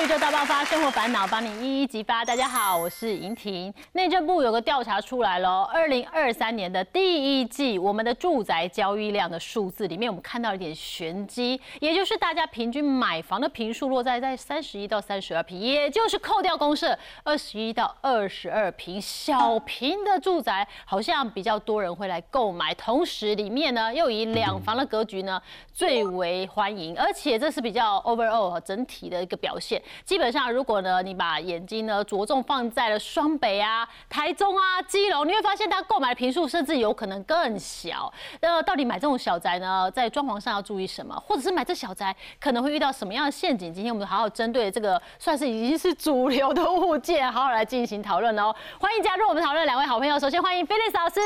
宇宙大爆发，生活烦恼帮你一一激发。大家好，我是莹婷。内政部有个调查出来了，二零二三年的第一季，我们的住宅交易量的数字里面，我们看到一点玄机，也就是大家平均买房的平数落在在三十一到三十二平，也就是扣掉公社二十一到二十二平小平的住宅，好像比较多人会来购买。同时，里面呢又以两房的格局呢最为欢迎，而且这是比较 overall 整体的一个表现。基本上，如果呢，你把眼睛呢着重放在了双北啊、台中啊、基隆，你会发现它购买的平数甚至有可能更小。那到底买这种小宅呢，在装潢上要注意什么？或者是买这小宅可能会遇到什么样的陷阱？今天我们好好针对这个算是已经是主流的物件，好好来进行讨论哦。欢迎加入我们讨论两位好朋友，首先欢迎 Felix 老师。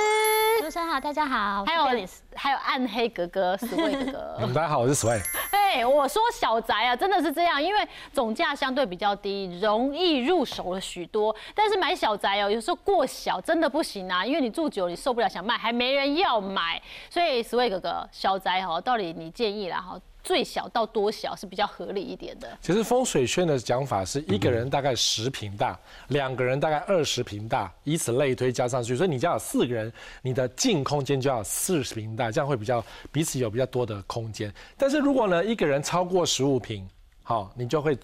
主持人好，大家好。还有还有暗黑哥哥，Sway 哥哥。大家好，我是 Sway。哎，我说小宅啊，真的是这样，因为总价相对比较低，容易入手了许多。但是买小宅哦，有时候过小真的不行啊，因为你住久你受不了，想卖还没人要买。所以 Sway 哥哥，小宅哈，到底你建议啦哈？最小到多小是比较合理一点的。其实风水圈的讲法是一个人大概十平大，两个人大概二十平大，以此类推加上去。所以你家有四个人，你的净空间就要四十平大，这样会比较彼此有比较多的空间。但是如果呢，一个人超过十五平，好，你就会。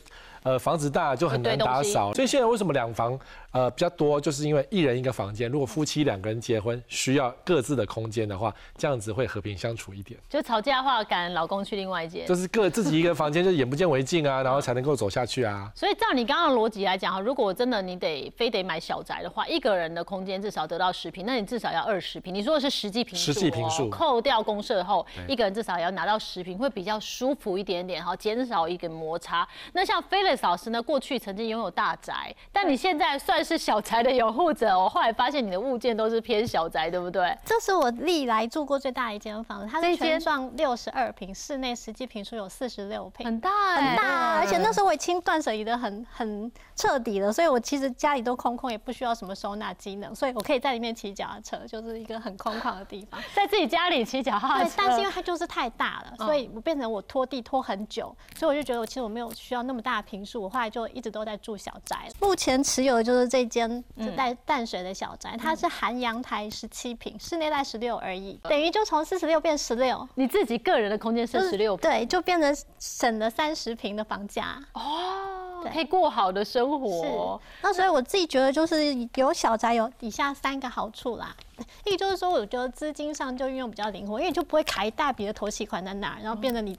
呃，房子大就很难打扫，所以现在为什么两房呃比较多，就是因为一人一个房间。如果夫妻两个人结婚，需要各自的空间的话，这样子会和平相处一点。就吵架的话，赶老公去另外一间，就是各自己一个房间，就眼不见为净啊，然后才能够走下去啊。所以照你刚刚的逻辑来讲哈，如果真的你得非得买小宅的话，一个人的空间至少得到十平，那你至少要二十平。你说的是实际平数，实际平数扣掉公社后，一个人至少要拿到十平，会比较舒服一点点哈，减少一个摩擦。那像菲利斯老师呢，过。去曾经拥有大宅，但你现在算是小宅的拥护者。我后来发现你的物件都是偏小宅，对不对？这是我历来住过最大的一间房子，它是全幢六十二平，室内实际平数有四十六平，很大很大。而且那时候我已经断舍离的很很彻底了，所以我其实家里都空空，也不需要什么收纳机能，所以我可以在里面骑脚踏车，就是一个很空旷的地方，在自己家里骑脚踏车。对，但是因为它就是太大了，所以我变成我拖地拖很久，所以我就觉得我其实我没有需要那么大的平数，我后来就。一直都在住小宅，目前持有的就是这间带淡水的小宅，它是含阳台十七平，室内带十六而已，等于就从四十六变十六。你自己个人的空间是十六，对，就变成省了三十平的房价哦，可以过好的生活。那所以我自己觉得就是有小宅有以下三个好处啦，一个就是说我觉得资金上就运用比较灵活，因为就不会卡一大笔的投期款在那，然后变成你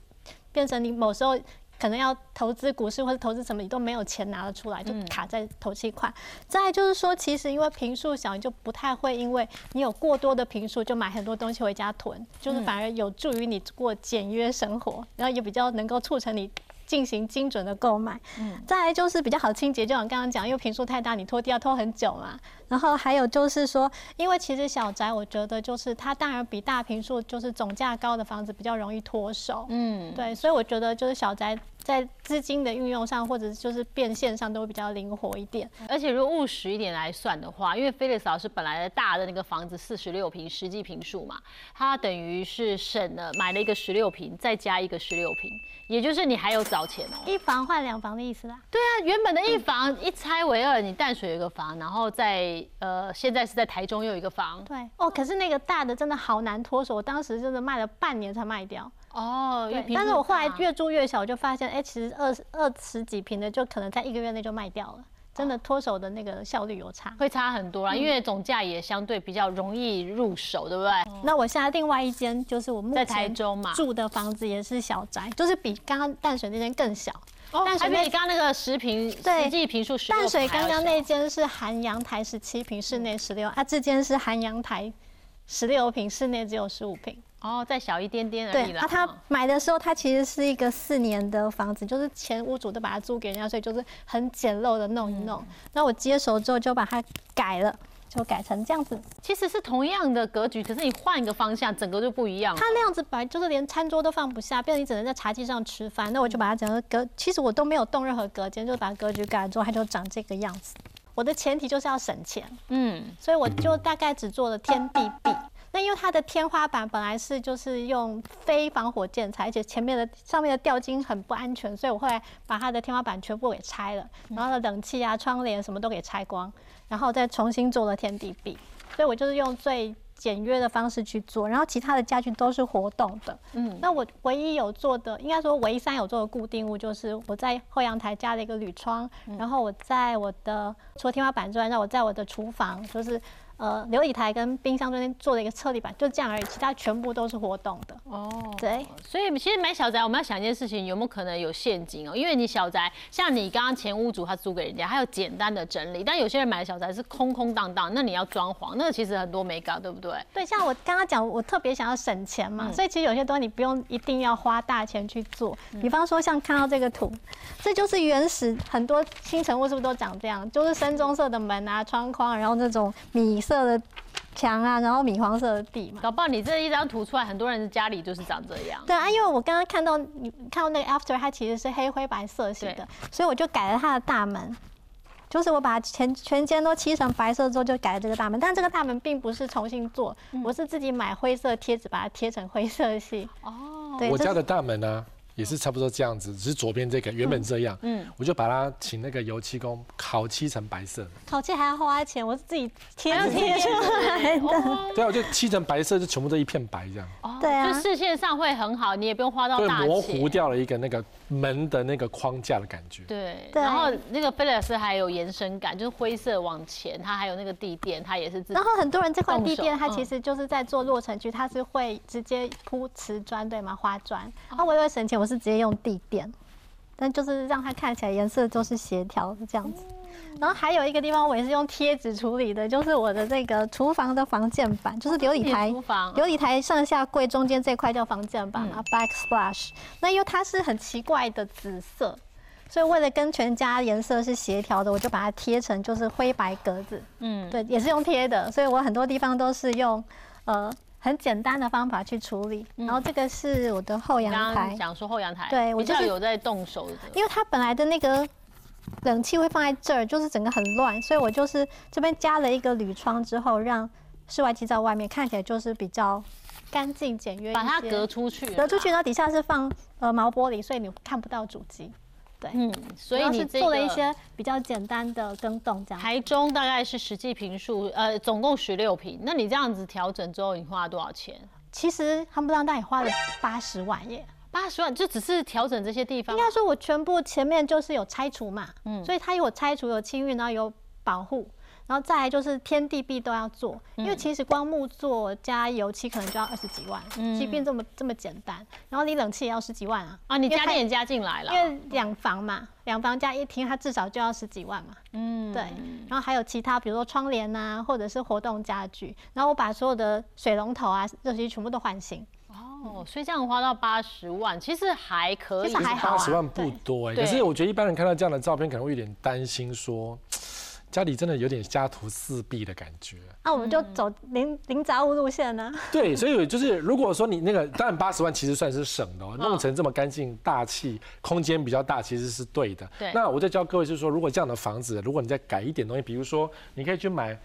变成你某时候。可能要投资股市或者投资什么，你都没有钱拿得出来，就卡在投期款。再就是说，其实因为平数小，你就不太会因为你有过多的平数就买很多东西回家囤，就是反而有助于你过简约生活，然后也比较能够促成你。进行精准的购买，嗯，再来就是比较好清洁，就像刚刚讲，因为平数太大，你拖地要拖很久嘛。然后还有就是说，因为其实小宅，我觉得就是它当然比大平数就是总价高的房子比较容易脱手，嗯，对，所以我觉得就是小宅在资金的运用上或者就是变现上都会比较灵活一点。而且如果务实一点来算的话，因为菲利斯老师本来的大的那个房子四十六平，实际平数嘛，他等于是省了买了一个十六平，再加一个十六平，也就是你还有找钱哦，一房换两房的意思啦。对啊，原本的一房一拆为二，你淡水有一个房，然后在呃现在是在台中又有一个房。对哦，可是那个大的真的好难脱手，我当时真的卖了半年才卖掉。哦，但是我后来越住越小，我就发现哎，其实二二十几平的就可能在一个月内就卖掉了。真的脱手的那个效率有差，会差很多啦，因为总价也相对比较容易入手，对不对？那我现在另外一间就是我目前在台中嘛住的房子也是小宅，就是比刚刚淡水那间更小。淡水比刚刚那个十平实际平数十淡水刚刚那间是含阳台十七平，室内十六，啊，这间是含阳台十六平，室内只有十五平。哦，再小一点点而已啦。对，他买的时候，他其实是一个四年的房子，就是前屋主都把它租给人家，所以就是很简陋的弄一弄。那我接手之后就把它改了，就改成这样子。其实是同样的格局，可是你换一个方向，整个就不一样。他那样子摆，就是连餐桌都放不下，变成你只能在茶几上吃饭。那我就把它整个隔，其实我都没有动任何隔间，就把格局改了之后，它就长这个样子。我的前提就是要省钱，嗯，所以我就大概只做了天地壁。那因为它的天花板本来是就是用非防火建材，而且前面的上面的吊筋很不安全，所以我后来把它的天花板全部给拆了，然后冷气啊、窗帘什么都给拆光，然后再重新做了天地壁。所以我就是用最简约的方式去做，然后其他的家具都是活动的。嗯，那我唯一有做的，应该说唯一三有做的固定物，就是我在后阳台加了一个铝窗，然后我在我的除了天花板之外，那我在我的厨房就是。呃，琉璃台跟冰箱中间做了一个侧立板，就这样而已，其他全部都是活动的。哦，对，所以其实买小宅，我们要想一件事情，有没有可能有现金哦？因为你小宅，像你刚刚前屋主他租给人家，还有简单的整理，但有些人买的小宅是空空荡荡，那你要装潢，那个其实很多没搞，对不对？对，像我刚刚讲，我特别想要省钱嘛，所以其实有些东西你不用一定要花大钱去做。比方说像看到这个图，这就是原始很多新城屋是不是都长这样？就是深棕色的门啊、窗框，然后那种米。色的墙啊，然后米黄色的地嘛，搞不好你这一张图出来，很多人的家里就是长这样。对啊，因为我刚刚看到你看到那个 after，它其实是黑灰白色系的，所以我就改了它的大门，就是我把全全间都漆成白色之后，就改了这个大门。但这个大门并不是重新做，我是自己买灰色贴纸把它贴成灰色系。哦，对，我家的大门呢？也是差不多这样子，只是左边这个原本这样，嗯，我就把它请那个油漆工烤漆成白色。烤漆还要花钱，我是自己贴贴出来的。对啊，我就漆成白色，就全部都一片白这样。哦，对啊，就视线上会很好，你也不用花到大钱。模糊掉了一个那个门的那个框架的感觉。对，然后那个菲利斯还有延伸感，就是灰色往前，它还有那个地垫，它也是。然后很多人这块地垫，它其实就是在做落成区，它是会直接铺瓷砖，对吗？花砖。啊，我为了省钱，我。是直接用地垫，但就是让它看起来颜色就是协调这样子。然后还有一个地方我也是用贴纸处理的，就是我的这个厨房的防溅板，就是琉璃台，琉璃台上下柜中间这块叫防溅板嘛，backsplash。那因为它是很奇怪的紫色，所以为了跟全家颜色是协调的，我就把它贴成就是灰白格子。嗯，对，也是用贴的，所以我很多地方都是用呃。很简单的方法去处理，然后这个是我的后阳台。讲说后阳台，对我就是有在动手的。因为它本来的那个冷气会放在这儿，就是整个很乱，所以我就是这边加了一个铝窗之后，让室外机在外面看起来就是比较干净简约把它隔出去，隔出去然后，底下是放呃毛玻璃，所以你看不到主机。对，嗯，所以你做了一些比较简单的更动，这样。台中大概是实际平数，呃，总共十六平。那你这样子调整之后，你花了多少钱？其实他们不让大你花了八十万耶，八十万就只是调整这些地方。应该说，我全部前面就是有拆除嘛，嗯，所以它有拆除、有清运，然后有保护。然后再来就是天地壁都要做，因为其实光木做加油漆可能就要二十几万，即便这么这么简单。然后你冷气也要十几万啊！啊，你家电也加进来了，因为两房嘛，两房加一厅，它至少就要十几万嘛。嗯，对。然后还有其他，比如说窗帘啊，或者是活动家具。然后我把所有的水龙头啊、热水器全部都换新。哦，所以这样花到八十万，其实还可以。其实还好。八十万不多哎，可是我觉得一般人看到这样的照片，可能会有点担心说。家里真的有点家徒四壁的感觉，那我们就走零零杂物路线呢？对，所以就是如果说你那个，当然八十万其实算是省的，弄成这么干净、大气，空间比较大，其实是对的。对。那我再教各位，就是说，如果这样的房子，如果你再改一点东西，比如说，你可以去买。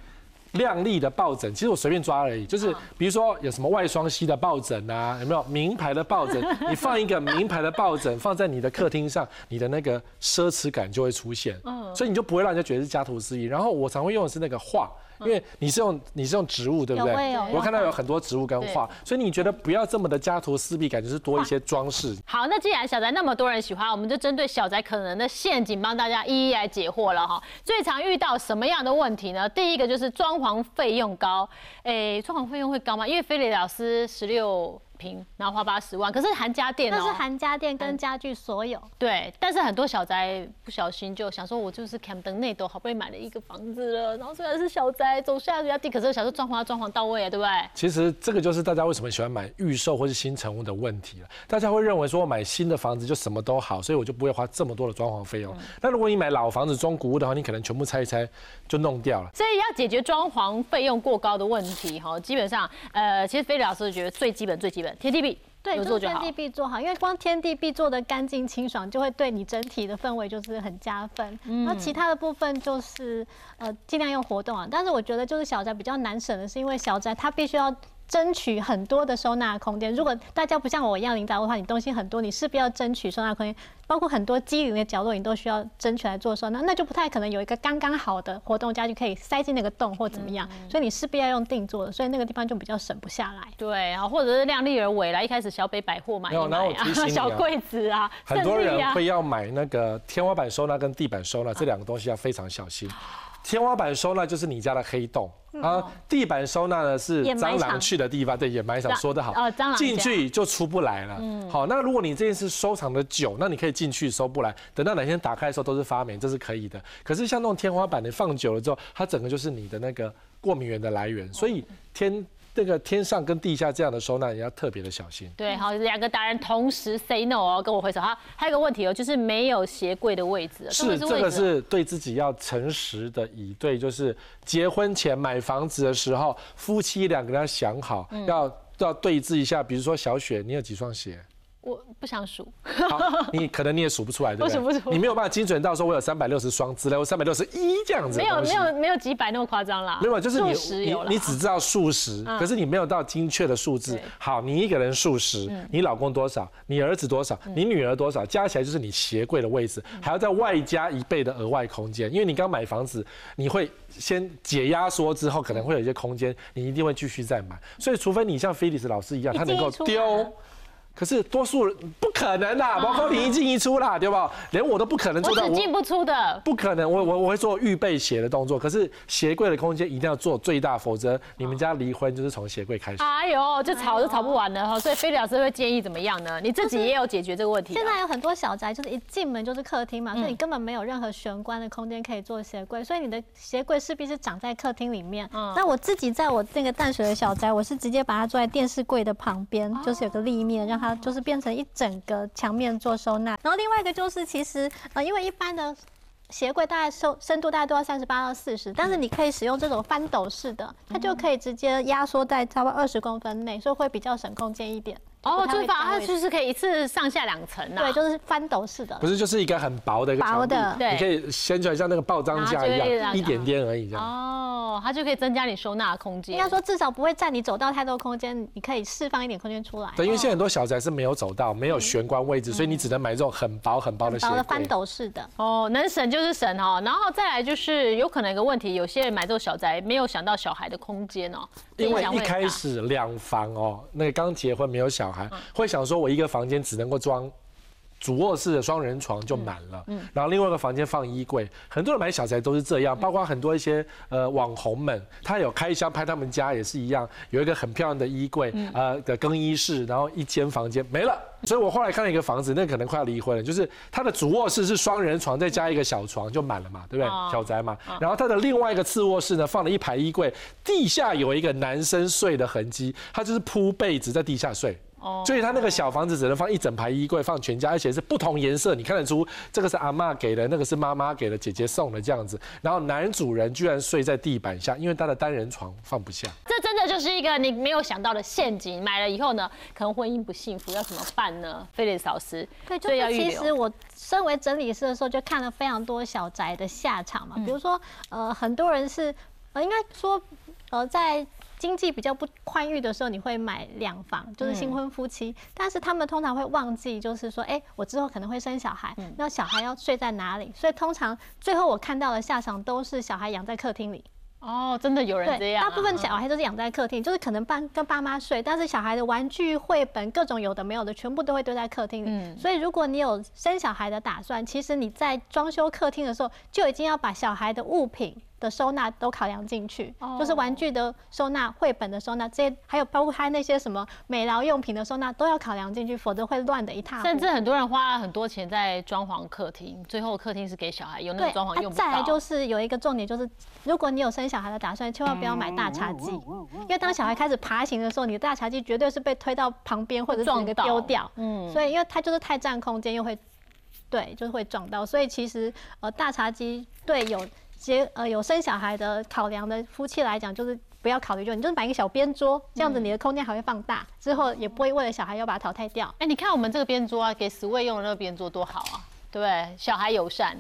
亮丽的抱枕，其实我随便抓而已，就是比如说有什么外双膝的抱枕啊，有没有名牌的抱枕？你放一个名牌的抱枕放在你的客厅上，你的那个奢侈感就会出现，所以你就不会让人家觉得是家徒四壁。然后我常会用的是那个画。因为你是用你是用植物对不对？我看到有很多植物跟画，所以你觉得不要这么的家徒四壁，感觉是多一些装饰。好，那既然小宅那么多人喜欢，我们就针对小宅可能的陷阱，帮大家一一来解惑了哈。最常遇到什么样的问题呢？第一个就是装潢费用高，哎，装潢费用会高吗？因为菲利老师十六。平，然后花八十万，可是含家电哦，那是含家电跟家具所有。对，但是很多小宅不小心就想说，我就是 Camden 内斗，好不容易买了一个房子了，然后虽然是小宅，走下人家地，可是想说装潢要装潢到位啊，对不对？其实这个就是大家为什么喜欢买预售或是新成屋的问题了。大家会认为说我买新的房子就什么都好，所以我就不会花这么多的装潢费用。那如果你买老房子中古屋的话，你可能全部拆一拆就弄掉了。所以要解决装潢费用过高的问题，哈，基本上，呃，其实菲利老师觉得最基本最基本。天地币对，做天地壁做好，因为光天地壁做的干净清爽，就会对你整体的氛围就是很加分。那其他的部分就是呃尽量用活动啊，但是我觉得就是小宅比较难省的是，因为小宅它必须要争取很多的收纳空间。如果大家不像我一样领导的话，你东西很多，你势必要争取收纳空间，包括很多机灵的角落，你都需要争取来做收纳，那就不太可能有一个刚刚好的活动家具可以塞进那个洞或怎么样。所以你势必要用定做的，所以那个地方就比较省不下来。对啊，或者是量力而为啦，一开始小北百货买一没有然后买啊我提醒，你啊小柜子啊，很多人会要买那个天花板收纳跟地板收纳这两个东西要非常小心。天花板收纳就是你家的黑洞。啊，地板收纳呢是蟑螂去的地方，对，掩埋场蟑说得好。哦蟑螂，家进去就出不来了。好，那如果你这件事收藏的久，那你可以进去收不来，等到哪天打开的时候都是发霉，这是可以的。可是像那种天花板，你放久了之后，它整个就是你的那个过敏源的来源，所以天那个天上跟地下这样的收纳，也要特别的小心。对，好，两个达人同时 say no 哦，跟我挥手。好，还有个问题哦，就是没有鞋柜的位置，是，这个是对自己要诚实的以对，就是结婚前买房子的时候，夫妻两个人要想好，嗯要要对峙一下。比如说小雪，你有几双鞋？我不想数，好，你可能你也数不出来，对不对？我数不出你没有办法精准到说我有三百六十双之类，我三百六十一这样子的没有没有没有几百那么夸张啦，没有，就是你你你只知道数十，可是你没有到精确的数字。好，你一个人数十，你老公多少，你儿子多少，你女儿多少，加起来就是你鞋柜的位置，还要再外加一倍的额外空间。因为你刚买房子，你会先解压缩之后，可能会有一些空间，你一定会继续再买。所以，除非你像菲利斯老师一样，他能够丢嘛。可是多数人不可能啦，包括你一进一出啦，对吧？连我都不可能我做到。只进不出的。不可能，我我我会做预备鞋的动作，可是鞋柜的空间一定要做最大，否则你们家离婚就是从鞋柜开始。哎呦，就吵就吵不完了哈，所以菲利老师会建议怎么样呢？你自己也有解决这个问题啊。现在有很多小宅，就是一进门就是客厅嘛，所以你根本没有任何玄关的空间可以做鞋柜，所以你的鞋柜势必是长在客厅里面。那我自己在我那个淡水的小宅，我是直接把它做在电视柜的旁边，就是有个立面，让它就是变成一整个墙面做收纳。然后另外一个就是，其实呃，因为一般的。鞋柜大概收深度大概都要三十八到四十，但是你可以使用这种翻斗式的，它就可以直接压缩在差不多二十公分内，所以会比较省空间一点。哦，不太就是它就是可以一次上下两层啊。对，就是翻斗式的不。是，就是一个很薄的一个薄的对你可以掀出来像那个报章架一样，一点点而已这样。哦，它就可以增加你收纳的空间。应该说至少不会占你走道太多空间，你可以释放一点空间出来。对，因为现在很多小宅是没有走道、没有玄关位置，所以你只能买这种很薄很薄的鞋薄的翻。斗式的，哦，能省就是省哦，然后再来就是有可能一个问题，有些人买这种小宅没有想到小孩的空间哦，因为一开始两房哦，那个刚结婚没有小孩，会想说我一个房间只能够装主卧室的双人床就满了，然后另外一个房间放衣柜。很多人买小宅都是这样，包括很多一些呃网红们，他有开箱拍他们家也是一样，有一个很漂亮的衣柜，呃的更衣室，然后一间房间没了。所以我后来看了一个房子，那可能快要离婚了，就是他的主卧室是双人床，再加一个小床就满了嘛，对不对？哦小宅嘛。然后他的另外一个次卧室呢，放了一排衣柜，地下有一个男生睡的痕迹，他就是铺被子在地下睡。哦所以他那个小房子只能放一整排衣柜，放全家，而且是不同颜色，你看得出这个是阿妈给的，那个是妈妈给的，姐姐送的这样子。然后男主人居然睡在地板下，因为他的单人床放不下。这真的就是一个你没有想到的陷阱。买了以后呢，可能婚姻不幸福，要怎么办呢？菲利斯老师，对，就所以要是。其实我身为整理师的时候，就看了非常多小宅的下场嘛。比如说，呃，很多人是，呃，应该说，呃，在经济比较不宽裕的时候，你会买两房，就是新婚夫妻。但是他们通常会忘记，就是说，哎、我之后可能会生小孩，那小孩要睡在哪里？所以通常最后我看到的下场都是小孩养在客厅里。哦，真的有人这，样啊、大部分小孩都是养在客厅，就是可能爸跟爸妈睡，但是小孩的玩具、绘本各种有的没有的，全部都会堆在客厅里。嗯所以如果你有生小孩的打算，其实你在装修客厅的时候，就已经要把小孩的物品。的收纳都考量进去，哦就是玩具的收纳、绘本的收纳，这些还有包括他那些什么美劳用品的收纳都要考量进去，否则会乱的一塌糊涂。甚至很多人花了很多钱在装潢客厅，最后客厅是给小孩用，那，个装潢啊用不到。再来就是有一个重点，就是如果你有生小孩的打算，千万不要买大茶几，因为当小孩开始爬行的时候，你的大茶几绝对是被推到旁边或者是整个撞丢掉。嗯所以因为它就是太占空间，又会对，就是会撞到。所以其实呃大茶几对有结呃有生小孩的考量的夫妻来讲，就是。不要考虑，就你就是买一个小边桌，这样子你的空间还会放大，之后也不会为了小孩要把它淘汰掉。哎、你看我们这个边桌啊，给十位用的那个边桌多好啊！对，小孩友善，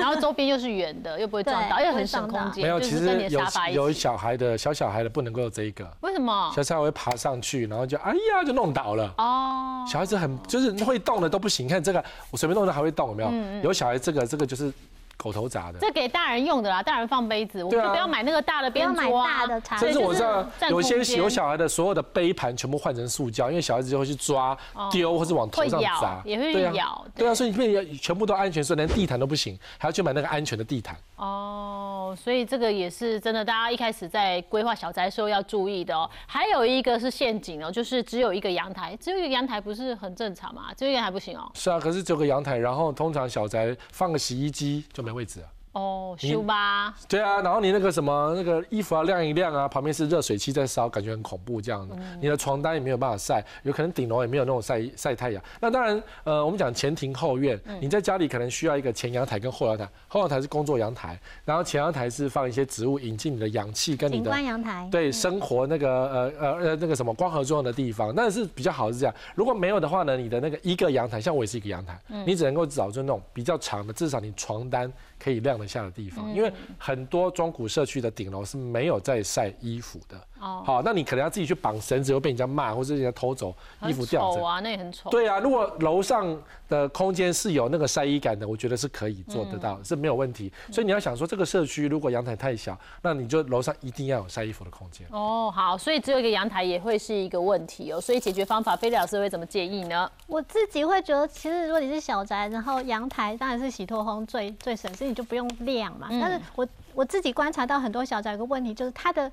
然后周边又是圆的，又不会撞到，又很省空间，没有，其实有有。小孩的小小孩的不能够这一个，为什么？小小孩会爬上去，然后就哎呀就弄倒了。哦，小孩子很就是会动的都不行，你看这个我随便弄的还会动，有没有？有小孩这个这个就是狗头砸的。这给大人用的啦，大人放杯子，我们就不要买那个大的不要买边桌啊大的茶甚至对就是我知道有些有小孩的所有的杯盘全部换成塑胶，因为小孩子就会去抓、丢或者往头上砸，也会去对啊咬对啊，所以变成全部都安全，所以连地毯都不行，还要去买那个安全的地毯。哦，所以这个也是真的，大家一开始在规划小宅的时候要注意的哦。还有一个是陷阱哦，就是只有一个阳台，只有一个阳台不是很正常嘛？只有一个阳台不行哦。是啊，可是只有个阳台，然后通常小宅放个洗衣机就没位置啊。哦，修吧，对啊，然后你那个什么那个衣服要晾一晾啊，旁边是热水器在烧，感觉很恐怖这样的。你的床单也没有办法晒，有可能顶楼也没有那种晒晒太阳。那当然，呃，我们讲前庭后院，你在家里可能需要一个前阳台跟后阳台，后阳台是工作阳台，然后前阳台是放一些植物，引进你的氧气跟你景的观阳台。对生活那个呃呃呃那个什么光合作用的地方，那是比较好是这样。如果没有的话呢，你的那个一个阳台，像我也是一个阳台，你只能够找就那种比较长的，至少你床单可以晾得下的地方，因为很多中古社区的顶楼是没有在晒衣服的。哦好，那你可能要自己去绑绳子，又被人家骂，或者人家偷走衣服很吊着。丑啊，那也很丑。对啊，如果楼上的空间是有那个晒衣杆的，我觉得是可以做得到，是没有问题。所以你要想说，这个社区如果阳台太小，那你就楼上一定要有晒衣服的空间。哦，好，所以只有一个阳台也会是一个问题哦。所以解决方法，菲利老师会怎么建议呢？我自己会觉得，其实如果你是小宅，然后阳台当然是洗脱烘最最省事，你就不用晾嘛。但是我我自己观察到很多小宅有个问题，就是它的。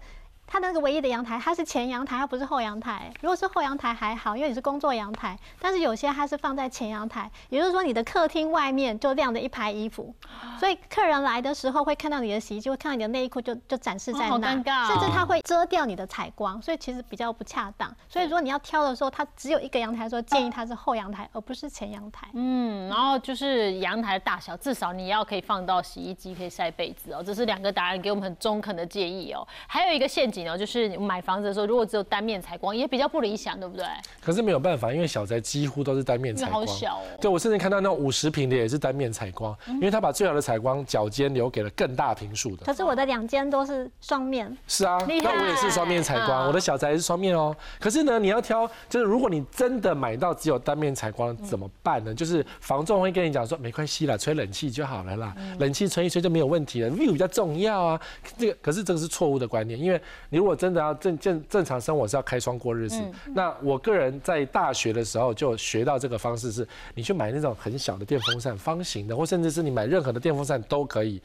它那个唯一的阳台，它是前阳台，它不是后阳台。如果是后阳台还好，因为你是工作阳台，但是有些它是放在前阳台，也就是说你的客厅外面就晾着一排衣服，所以客人来的时候会看到你的洗衣机，会看到你的内衣裤就就展示在哦好那，尴尬哦甚至它会遮掉你的采光，所以其实比较不恰当。所以如果你要挑的时候，它只有一个阳台的时候，建议它是后阳台，而不是前阳台。嗯，然后就是阳台的大小，至少你要可以放到洗衣机，可以晒被子哦。这是两个答案给我们很中肯的建议哦。还有一个陷阱哦，就是你买房子的时候，如果只有单面采光，也比较不理想，对不对？可是没有办法，因为小宅几乎都是单面采光。好小哦。对，我甚至看到那种五十平的也是单面采光，因为他把最好的采光角间留给了更大平数的。可是我的两间都是双面，是啊，那我也是双面采光，嗯我的小宅也是双面哦。可是呢，你要挑，就是如果你真的买到只有单面采光怎么办呢？就是房仲会跟你讲说，没关系啦，吹冷气就好了啦，冷气吹一吹就没有问题了，view 比较重要啊。这个可是这个是错误的观念，因为你如果真的要正正正常生活是要开窗过日子，那我个人在大学的时候就学到这个方式是，你去买那种很小的电风扇，方形的，或甚至是你买任何的电风扇都可以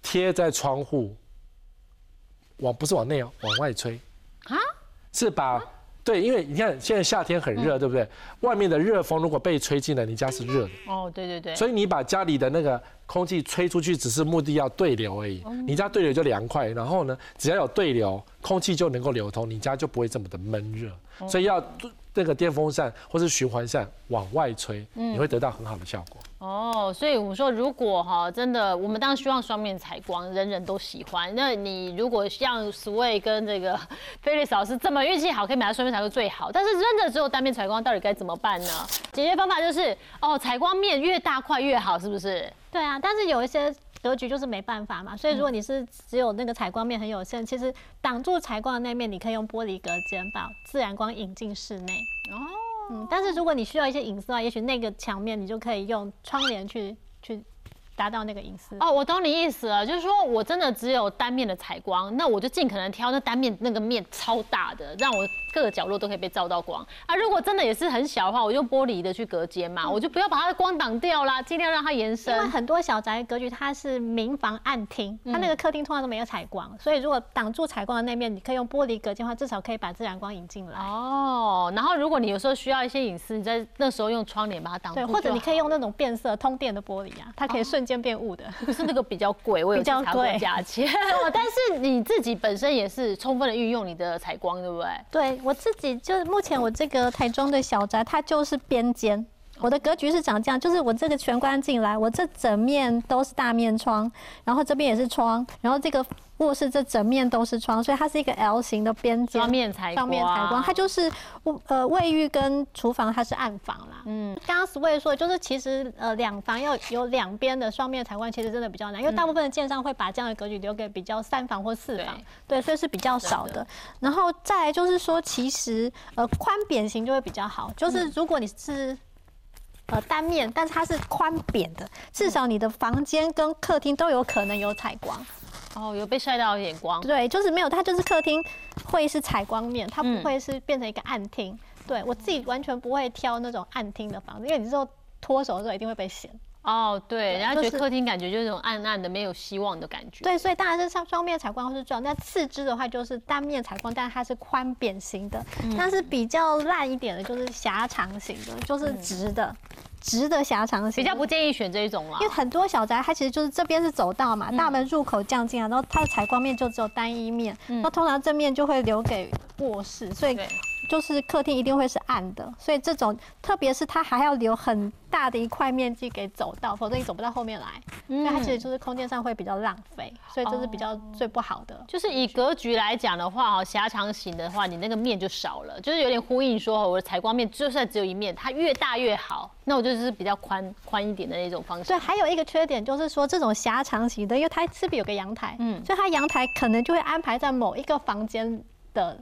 贴在窗户。往不是往内哦，往外吹啊？是把对，因为你看现在夏天很热，对不对？外面的热风如果被吹进来，你家是热的，哦，对对对。所以你把家里的那个空气吹出去，只是目的要对流而已。你家对流就凉快，然后呢，只要有对流，空气就能够流通，你家就不会这么的闷热。所以要那个电风扇或是循环扇往外吹，你会得到很好的效果。哦，所以我们说，如果哈真的，我们当然希望双面采光，人人都喜欢。那你如果像 Sway 跟这个菲利斯老师这么运气好，可以买到双面采光最好。但是真的只有单面采光，到底该怎么办呢？解决方法就是哦，采光面越大块越好，是不是？对啊，但是有一些格局就是没办法嘛，所以如果你是只有那个采光面很有限，其实挡住采光的那面，你可以用玻璃隔间把自然光引进室内。哦，嗯，但是如果你需要一些隐私的话，也许那个墙面你就可以用窗帘去去达到那个隐私。哦，我懂你意思了，就是说我真的只有单面的采光，那我就尽可能挑那单面那个面超大的，让我各个角落都可以被照到光。啊，如果真的也是很小的话，我用玻璃的去隔间嘛，我就不要把它的光挡掉啦，尽量让它延伸因为。很多小宅格局它是明房暗厅，它那个客厅通常都没有采光，所以如果挡住采光的那面，你可以用玻璃隔间的话，至少可以把自然光引进来。哦，然后如果你有时候需要一些隐私，你在那时候用窗帘把它挡住对，或者你可以用那种变色通电的玻璃啊，它可以瞬间变雾的。可是那个比较贵，我有比较去查过价钱。哦但是你自己本身也是充分的运用你的采光，对不对？对我自己就是目前我这个台中的小宅，它就是边间。我的格局是长这样，就是我这个全关进来，我这整面都是大面窗，然后这边也是窗，然后这个卧室这整面都是窗，所以它是一个 L 型的边间。双面采光，双面采光，它就是呃卫浴跟厨房它是暗房啦。嗯，刚刚 Sway 说就是其实呃两房要有两边的双面采光，其实真的比较难，因为大部分的建商会把这样的格局留给比较三房或四房，对，所以是比较少的。然后再来就是说，其实呃宽扁型就会比较好，就是如果你是呃单面，但是它是宽扁的，至少你的房间跟客厅都有可能有采光。哦，有被晒到一点光。对，就是没有，它就是客厅会是采光面，它不会是变成一个暗厅。对我自己完全不会挑那种暗厅的房子，因为你之后脱手的时候一定会被嫌。哦，对，然后觉得客厅感觉就是那种暗暗的、没有希望的感觉。对，所以当然是上双面采光是重要，那次之的话就是单面采光，但是它是宽扁型的。但是比较烂一点的就是狭长型的，就是直的。直的狭长型比较不建议选这一种了，因为很多小宅它其实就是这边是走道嘛，大门入口降进来，然后它的采光面就只有单一面，那通常正面就会留给卧室，所以。就是客厅一定会是暗的，所以这种特别是它还要留很大的一块面积给走道，否则你走不到后面来。嗯，它其实就是空间上会比较浪费，所以这是比较最不好的。就是以格局来讲的话，哦，狭长型的话，你那个面就少了，就是有点呼应说，我的采光面就算只有一面，它越大越好。那我就是比较宽宽一点的那种方式。对，还有一个缺点就是说，这种狭长型的，因为它是不是有个阳台？嗯，所以它阳台可能就会安排在某一个房间的。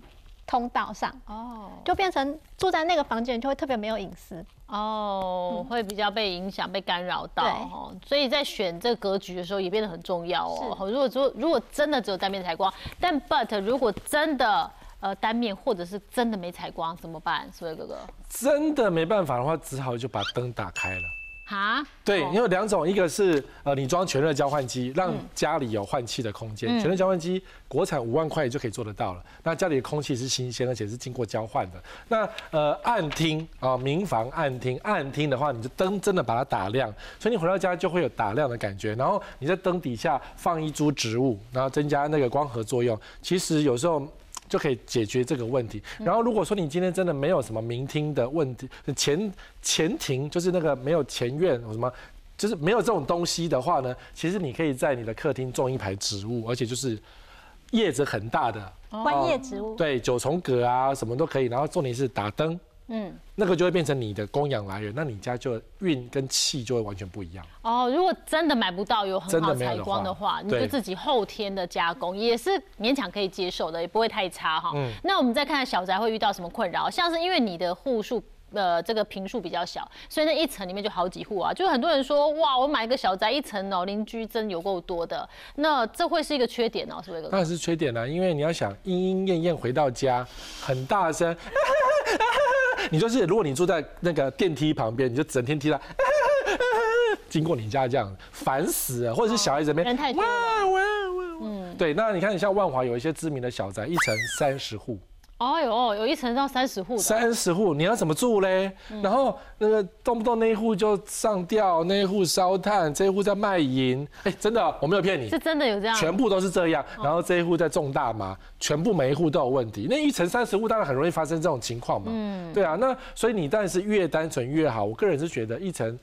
通道上。哦，就变成住在那个房间就会特别没有隐私。哦，会比较被影响、被干扰到哦，所以在选这个格局的时候也变得很重要哦。如果说如果真的只有单面采光，但 but 如果真的呃单面或者是真的没采光怎么办？所以哥哥？真的没办法的话，只好就把灯打开了。哈，对，因为两种，一个是呃，你装全热交换机，让家里有换气的空间。全热交换机国产五万块就可以做得到了。那家里的空气是新鲜，而且是经过交换的。那呃，暗厅啊，民房暗厅，暗厅的话，你就灯真的把它打亮，所以你回到家就会有打亮的感觉。然后你在灯底下放一株植物，然后增加那个光合作用。其实有时候。就可以解决这个问题。然后，如果说你今天真的没有什么明厅的问题，前前庭就是那个没有前院什么，就是没有这种东西的话呢，其实你可以在你的客厅种一排植物，而且就是叶子很大的观叶植物，对，九重葛啊，什么都可以。然后重点是打灯。嗯，那个就会变成你的供养来源，那你家就运跟气就会完全不一样。哦，如果真的买不到有很好采光的话，你就自己后天的加工也是勉强可以接受的，也不会太差哈。嗯，那我们再看看小宅会遇到什么困扰，像是因为你的户数呃这个平数比较小，所以那一层里面就好几户啊，就很多人说哇，我买一个小宅一层哦，邻居真有够多的，那这会是一个缺点哦，是不是？当然是缺点了，因为你要想莺莺燕燕回到家很大声。你就是，如果你住在那个电梯旁边，你就整天听到 经过你家这样，烦死了。或者是小孩子那边人太多。哇哇哇！嗯，对。那你看，你像万华有一些知名的小宅，一层三十户。哦哟，有一层到三十户。三十户，你要怎么住嘞？然后那个动不动那一户就上吊，那一户烧炭，这一户在卖淫。哎，真的，我没有骗你，是真的有这样，全部都是这样。然后这一户在种大麻，全部每一户都有问题。那一层三十户当然很容易发生这种情况嘛。嗯，对啊。那所以你当然是越单纯越好。我个人是觉得一层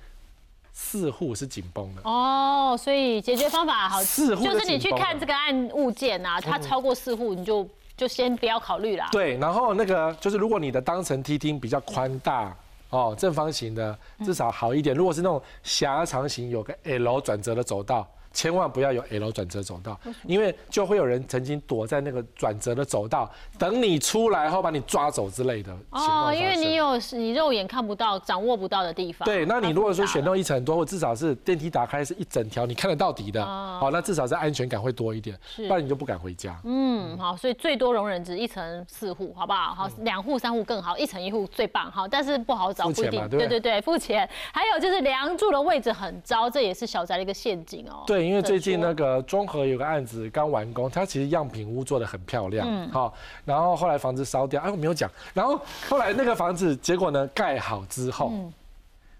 四户是紧绷的。哦，所以解决方法好，四户就是你去看这个案物件啊，它超过四户你就。就先不要考虑啦。对，然后那个就是，如果你的当层梯厅比较宽大哦，正方形的至少好一点。如果是那种狭长型，有个 L 转折的走道。千万不要有 L 转折走道，因为就会有人曾经躲在那个转折的走道，等你出来后把你抓走之类的。哦，因为你有你肉眼看不到、掌握不到的地方。对，那你如果说选到一层多，或至少是电梯打开是一整条，你看得到底的，好，那至少是安全感会多一点，不然你就不敢回家。嗯，好，所以最多容忍值一层四户，好不好？好，两户三户更好，一层一户最棒，好，但是不好找，不一定。对对对，付钱。还有就是梁柱的位置很糟，这也是小宅的一个陷阱哦。对。因为最近那个中和有个案子刚完工，它其实样品屋做的很漂亮，嗯，好，然后后来房子烧掉，哎，我没有讲，然后后来那个房子结果呢盖好之后，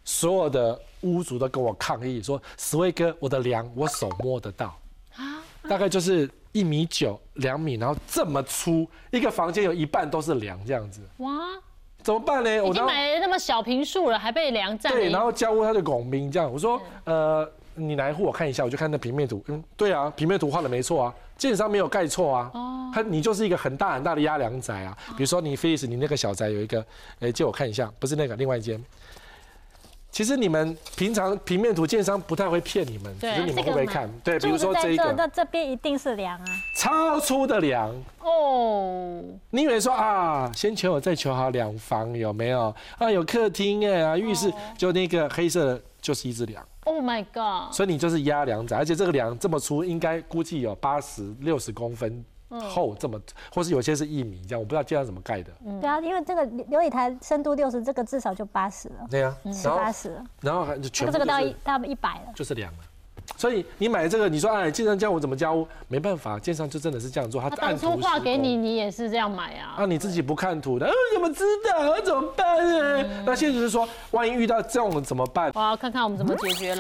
所有的屋主都跟我抗议说，石威哥，我的梁我手摸得到，啊，大概就是一米九两米，然后这么粗，一个房间有一半都是梁这样子，哇，怎么办呢？我已经买那么小平数了，还被梁占，对，然后交屋他就拱兵这样，我说，呃。你来一户我看一下，我就看那平面图。嗯，对啊，平面图画的没错啊，建商没有盖错啊。哦，它你就是一个很大很大的压梁宅啊。比如说你菲利斯，你那个小宅有一个，哎，借我看一下，不是那个，另外一间。其实你们平常平面图建商不太会骗你们，只是你们会不会看？对，比如说这一个，那这边一定是梁啊，超粗的梁哦。你以为说啊，先求我再求好两房有没有？啊，有客厅哎啊，浴室就那个黑色的，就是一只梁。Oh my god！所以你就是压梁仔，而且这个梁这么粗，应该估计有八十六十公分。厚这么，或是有些是一米这样，我不知道这样怎么盖的。对啊，因为这个琉璃台深度六十，这个至少就八十了。对啊，七八十。然后还全部这个到一到一百了，就是两了。所以你买这个，你说哎，建商教我怎么交？没办法，建商就真的是这样做。他当初画给你，你也是这样买啊？啊，你自己不看图的，怎么知道？怎么办呢？那现在就是说，万一遇到这种怎么办？我要看看我们怎么解决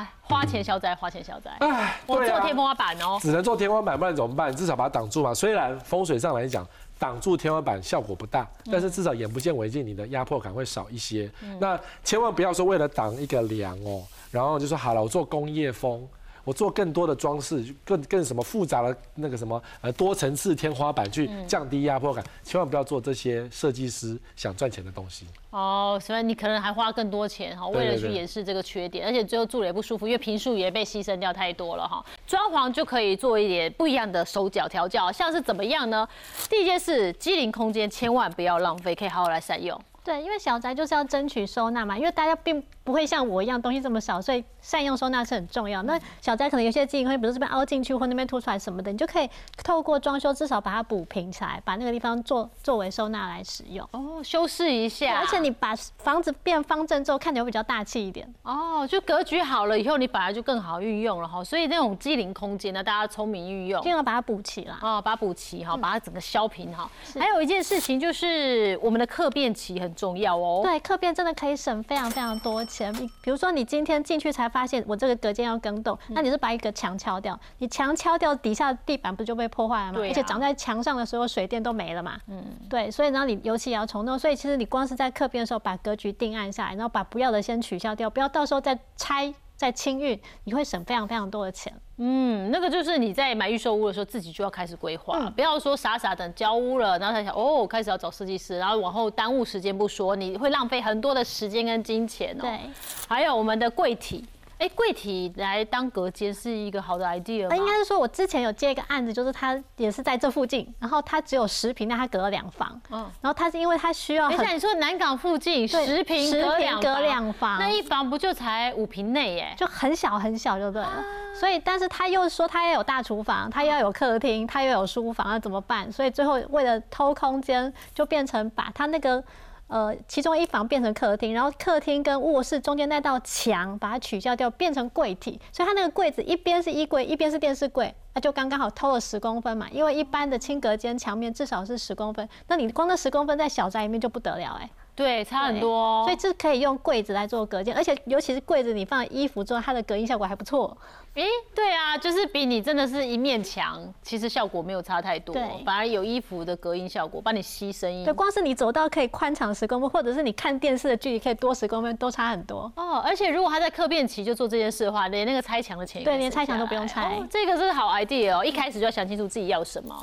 了。花钱消灾，花钱消灾。哎，我做天花板哦，只能做天花板，不然怎么办？至少把它挡住嘛。虽然风水上来讲，挡住天花板效果不大，但是至少眼不见为净，你的压迫感会少一些。那千万不要说为了挡一个梁哦，然后就说好了，我做工业风。我做更多的装饰，更更什么复杂的那个什么呃多层次天花板去降低压迫感，千万不要做这些设计师想赚钱的东西。哦，所以你可能还花更多钱哈，为了去掩饰这个缺点，而且最后住了也不舒服，因为平数也被牺牲掉太多了哈。装潢就可以做一点不一样的手脚调教，像是怎么样呢？第一件事，机灵空间千万不要浪费，可以好好来善用。对，因为小宅就是要争取收纳嘛，因为大家并不会像我一样东西这么少，所以善用收纳是很重要。那小宅可能有些基因会，比如这边凹进去或那边凸出来什么的，你就可以透过装修至少把它补平起来，把那个地方做作为收纳来使用。哦，修饰一下，而且你把房子变方正之后，看起来会比较大气一点。哦，就格局好了以后，你本来就更好运用了哈。所以那种机灵空间呢，大家聪明运用，尽量把它补齐了。哦，把它补齐哈，把它整个削平哈。还有一件事情就是我们的客变期很重要哦。对。客变真的可以省非常非常多钱。比如说，你今天进去才发现我这个隔间要更动，那你是把一个墙敲掉，你墙敲掉，底下地板不就被破坏了吗？而且长在墙上的所有，水电都没了嘛。嗯，对，所以然后你油漆也要重弄，所以其实你光是在客变的时候把格局定案下来，然后把不要的先取消掉，不要到时候再拆。在清运，你会省非常非常多的钱。嗯，那个就是你在买预售屋的时候，自己就要开始规划，不要说傻傻等交屋了，然后才想哦，开始要找设计师，然后往后耽误时间不说，你会浪费很多的时间跟金钱哦。对，还有我们的柜体。哎，柜体来当隔间是一个好的 idea 吗？应该是说，我之前有接一个案子，就是他也是在这附近，然后他只有十平，但他隔了两房。嗯，然后他是因为他需要。等一下，你说南港附近十平隔两隔两房，那一房不就才五平内？耶，就很小很小，就对了。所以，但是他又说他要有大厨房，他要有客厅，他又有书房，那怎么办？所以最后为了偷空间，就变成把他那个。呃，其中一房变成客厅，然后客厅跟卧室中间那道墙把它取消掉，变成柜体，所以它那个柜子一边是衣柜，一边是电视柜，那就刚刚好偷了十公分嘛。因为一般的轻隔间墙面至少是十公分，那你光那十公分在小宅里面就不得了哎。对，差很多，所以这可以用柜子来做隔间，而且尤其是柜子，你放衣服之后，它的隔音效果还不错。诶，对啊，就是比你真的是一面墙，其实效果没有差太多，反而有衣服的隔音效果，帮你吸声音。对，光是你走到可以宽敞十公分，或者是你看电视的距离可以多十公分，都差很多。哦，而且如果他在客变期就做这件事的话，连那个拆墙的钱，对，连拆墙都不用拆。这个是好 idea 哦，一开始就要想清楚自己要什么。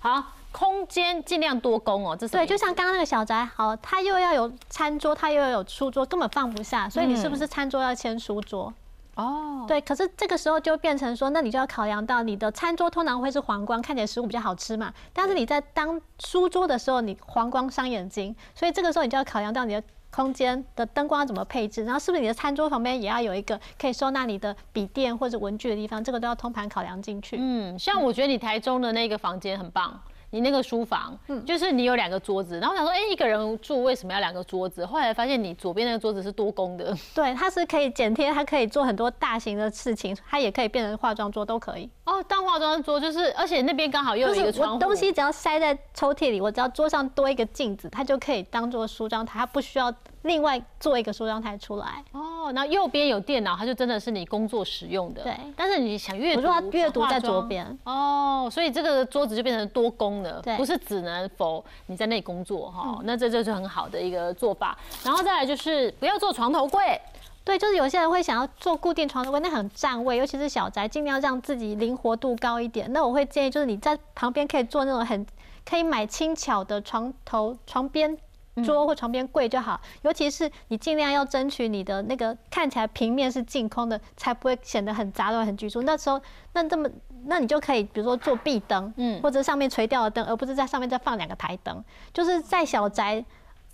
好。空间尽量多供哦，这是对，就像刚刚那个小宅，好，它又要有餐桌，它又要有书桌，根本放不下，所以你是不是餐桌要签书桌？哦，对，可是这个时候就变成说，那你就要考量到你的餐桌通常会是黄光，看起来食物比较好吃嘛，但是你在当书桌的时候，你黄光伤眼睛，所以这个时候你就要考量到你的空间的灯光怎么配置，然后是不是你的餐桌旁边也要有一个可以收纳你的笔电或者文具的地方，这个都要通盘考量进去。嗯，像我觉得你台中的那个房间很棒。你那个书房，嗯，就是你有两个桌子，然后想说，哎，一个人住为什么要两个桌子？后来发现你左边那个桌子是多功的，对，它是可以剪贴，它可以做很多大型的事情，它也可以变成化妆桌，都可以。哦，当化妆桌就是，而且那边刚好又有一个窗户，东西只要塞在抽屉里，我只要桌上多一个镜子，它就可以当做梳妆台，它不需要。另外做一个梳妆台出来哦，那右边有电脑，它就真的是你工作使用的。对，但是你想阅读，阅读在左边哦，所以这个桌子就变成多功能，不是只能否你在那里工作哈。那这就是很好的一个做法。然后再来就是不要做床头柜。对，就是有些人会想要做固定床头柜，那很占位，尤其是小宅，尽量让自己灵活度高一点。那我会建议，就是你在旁边可以做那种很可以买轻巧的床头、床边桌或床边柜就好。尤其是你尽量要争取你的那个看起来平面是净空的，才不会显得很杂乱、很局促。那时候，那这么，那你就可以比如说做壁灯，嗯，或者上面垂吊的灯，而不是在上面再放两个台灯。就是在小宅。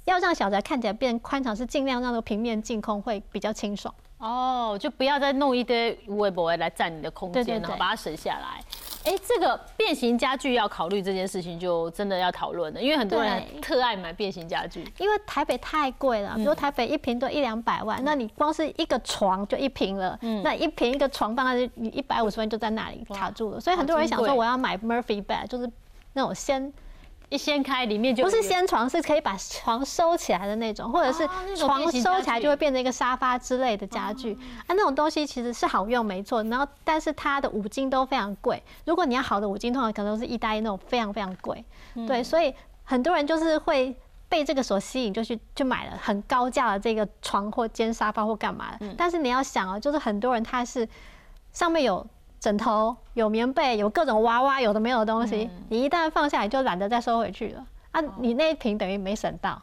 要让小宅看起来变宽敞，是尽量让那个平面净空会比较清爽。哦，就不要再弄一堆微博来占你的空间，然后把它省下来。哎，这个变形家具要考虑这件事情，就真的要讨论了，因为很多人特爱买变形家具。因为台北太贵了，比如台北一平都一两百万，那你光是一个床就一平了，那一平一个床放在你一百五十万就在那里卡住了，所以很多人想说我要买 Murphy bed，就是那种先。一掀开，里面就不是掀床，是可以把床收起来的那种，或者是床收起来就会变成一个沙发之类的家具啊。那种东西其实是好用，没错。然后，但是它的五金都非常贵。如果你要好的五金，通常可能都是意大利那种非常非常贵。对，所以很多人就是会被这个所吸引，就去就买了很高价的这个床或尖沙发或干嘛的。但是你要想哦，就是很多人他是上面有。枕头有棉被，有各种娃娃，有的没有的东西，你一旦放下来就懒得再收回去了啊！你那一瓶等于没省到。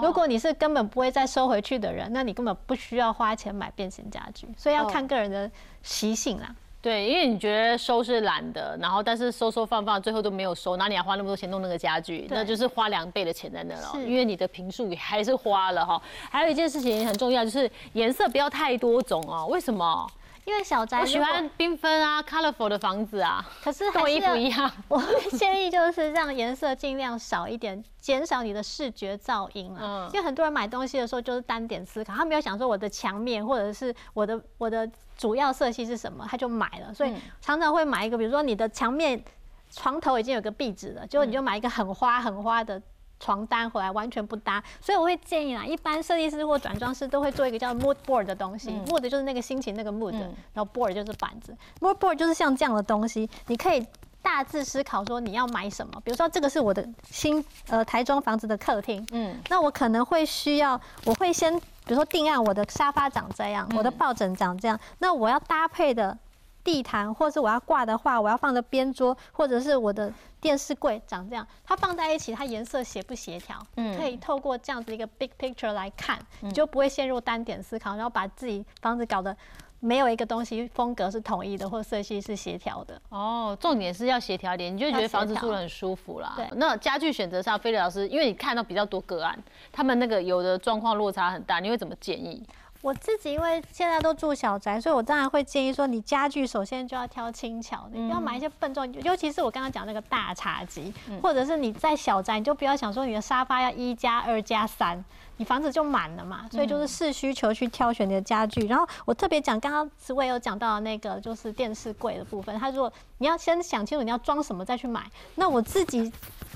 如果你是根本不会再收回去的人，那你根本不需要花钱买变形家具。所以要看个人的习性啦。对，因为你觉得收是懒的，然后但是收收放放，最后都没有收，哪里还花那么多钱弄那个家具？那就是花两倍的钱在那了。因为你的平数还是花了哈。还有一件事情很重要，就是颜色不要太多种哦。为什么？因为小宅我喜欢缤纷啊，colorful 的房子啊，可是跟我衣服一样。我建议就是让颜色尽量少一点，减少你的视觉噪音啊。因为很多人买东西的时候就是单点思考，他没有想说我的墙面或者是我的我的主要色系是什么，他就买了。所以常常会买一个，比如说你的墙面床头已经有个壁纸了，结果你就买一个很花很花的。床单回来完全不搭，所以我会建议啦，一般设计师或转装师都会做一个叫 mood board 的东西，mood 就是那个心情那个 mood，然后 board 就是板子，mood board 就是像这样的东西，你可以大致思考说你要买什么，比如说这个是我的新呃台中房子的客厅，嗯，那我可能会需要，我会先比如说定案我的沙发长这样，我的抱枕长这样，那我要搭配的。地毯，或是我要挂的话，我要放的边桌，或者是我的电视柜长这样，它放在一起，它颜色协不协调？嗯，可以透过这样子一个 big picture 来看，你就不会陷入单点思考，然后把自己房子搞得没有一个东西风格是统一的，或色系是协调的。哦，重点是要协调点，你就觉得房子住得很舒服啦。对，那家具选择上，菲利老师，因为你看到比较多个案，他们那个有的状况落差很大，你会怎么建议？我自己因为现在都住小宅，所以我当然会建议说，你家具首先就要挑轻巧的，不要买一些笨重。尤其是我刚刚讲那个大茶几，或者是你在小宅，你就不要想说你的沙发要一加二加三，你房子就满了嘛。所以就是视需求去挑选你的家具。然后我特别讲，刚刚慈伟有讲到那个就是电视柜的部分，他说你要先想清楚你要装什么再去买。那我自己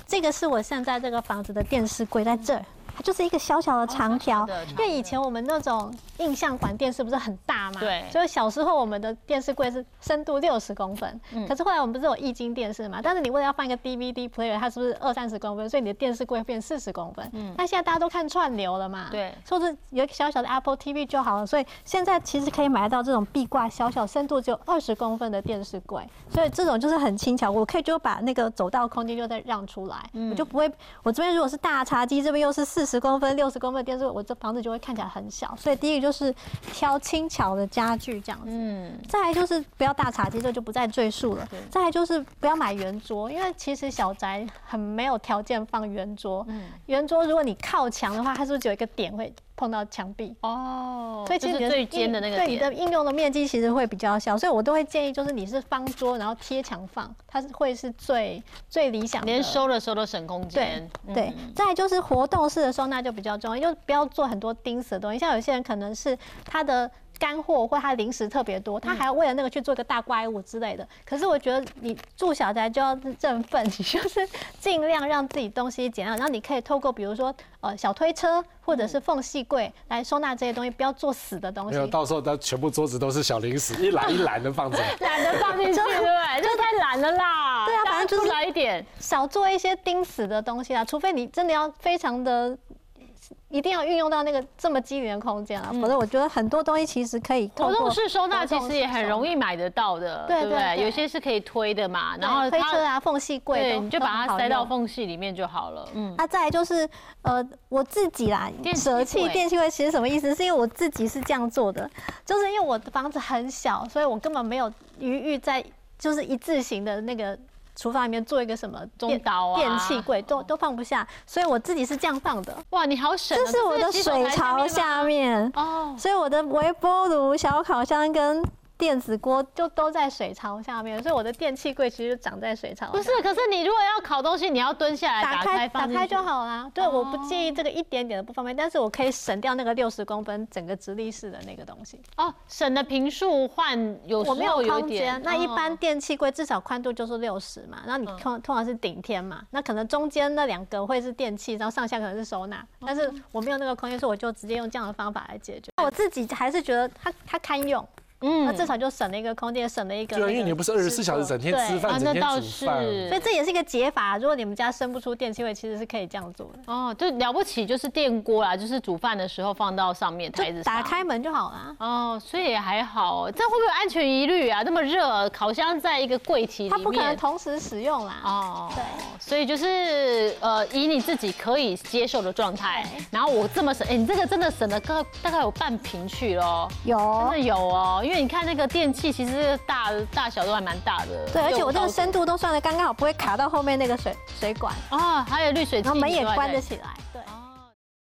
这个是我现在这个房子的电视柜在这儿。它就是一个小小的长条，因为以前我们那种印象馆电视不是很大嘛，对，所以小时候我们的电视柜是深度六十公分，可是后来我们不是有液晶电视嘛，但是你为了要放一个 DVD player，它是不是二三十公分，所以你的电视柜变四十公分，嗯，那现在大家都看串流了嘛，对，说是有一个小小的 Apple TV 就好了，所以现在其实可以买得到这种壁挂小小深度只有二十公分的电视柜，所以这种就是很轻巧，我可以就把那个走道空间就再让出来，我就不会，我这边如果是大茶几，这边又是四十公分、六十公。公分电视，我这房子就会看起来很小，所以第一个就是挑轻巧的家具这样子。嗯，再来就是不要大茶几，这就不再赘述了。再来就是不要买圆桌，因为其实小宅很没有条件放圆桌。嗯，圆桌如果你靠墙的话，它是不是只有一个点会？碰到墙壁哦，所以其实最尖的那个对你的应用的面积其实会比较小，所以我都会建议就是你是方桌，然后贴墙放，它是会是最最理想的。连收的时候都省空间。对对，再就是活动式的收纳就比较重要，就不要做很多钉死的东西，像有些人可能是他的。干货或他零食特别多，他还要为了那个去做一个大怪物之类的。可是我觉得你住小宅就要振奋，你就是尽量让自己东西减量，然后你可以透过比如说呃小推车或者是缝隙柜来收纳这些东西，不要做死的东西。没有，到时候它全部桌子都是小零食，一篮一篮的放着，懒得放进去，对不对？这太懒了啦。对啊，反正就是来一点，少做一些钉死的东西啊，除非你真的要非常的。一定要运用到那个这么机缘的空间啊，否则我觉得很多东西其实可以活动式收纳其实也很容易，买得到的，对对不对？有些是可以推的嘛，然后推车啊、缝隙柜对，你就把它塞到缝隙里面就好了。嗯，啊，再来就是呃，我自己啦电，器舍弃电器柜其实什么意思？是因为我自己是这样做的，就是因为我的房子很小，所以我根本没有余裕在就是一字形的那个厨房里面做一个什么电中岛啊电器柜，都都放不下，所以我自己是这样放的。哇，你好省啊，这是我的水槽下面，哦。所以我的微波炉、小烤箱跟电子锅就都在水槽下面，所以我的电器柜其实就长在水槽。不是，，可是你如果要烤东西，你要蹲下来打开打开就。好啦。对，哦我不介意这个一点点的不方便，但是我可以省掉那个六十公分整个直立式的那个东西。哦，省的平数换有时我没有有空点间，，那一般哦电器柜至少宽度就是六十嘛，然后你嗯通通常是顶天嘛，那可能中间那两个会是电器，然后上下可能是收纳，但是我没有那个空间，所以我就直接用这样的方法来解决。我自己还是觉得它它堪用，那嗯至少就省了一个空间，省了一个那对啊，因为你不是二十四小时整天吃饭，啊整天那倒煮饭。是所以这也是一个解法。如果你们家生不出电器味，其实是可以这样做的，哦，就了不起，就是电锅啦，就是煮饭的时候放到上面台子上。打开门就好了。哦，所以也还好，这样会不会有安全疑虑啊？那么热，烤箱在一个柜体里面，它不可能同时使用啦。哦，对，所以就是呃，以你自己可以接受的状态，然后我这么省，哎，你这个真的省了个大概有半瓶去咯，有真的有哦，因为你看那个电器其实大大小都还蛮大的，对，而且我这个深度都算的刚刚好，不会卡到后面那个水水管，哦，还有滤水器，然后门也关得起来。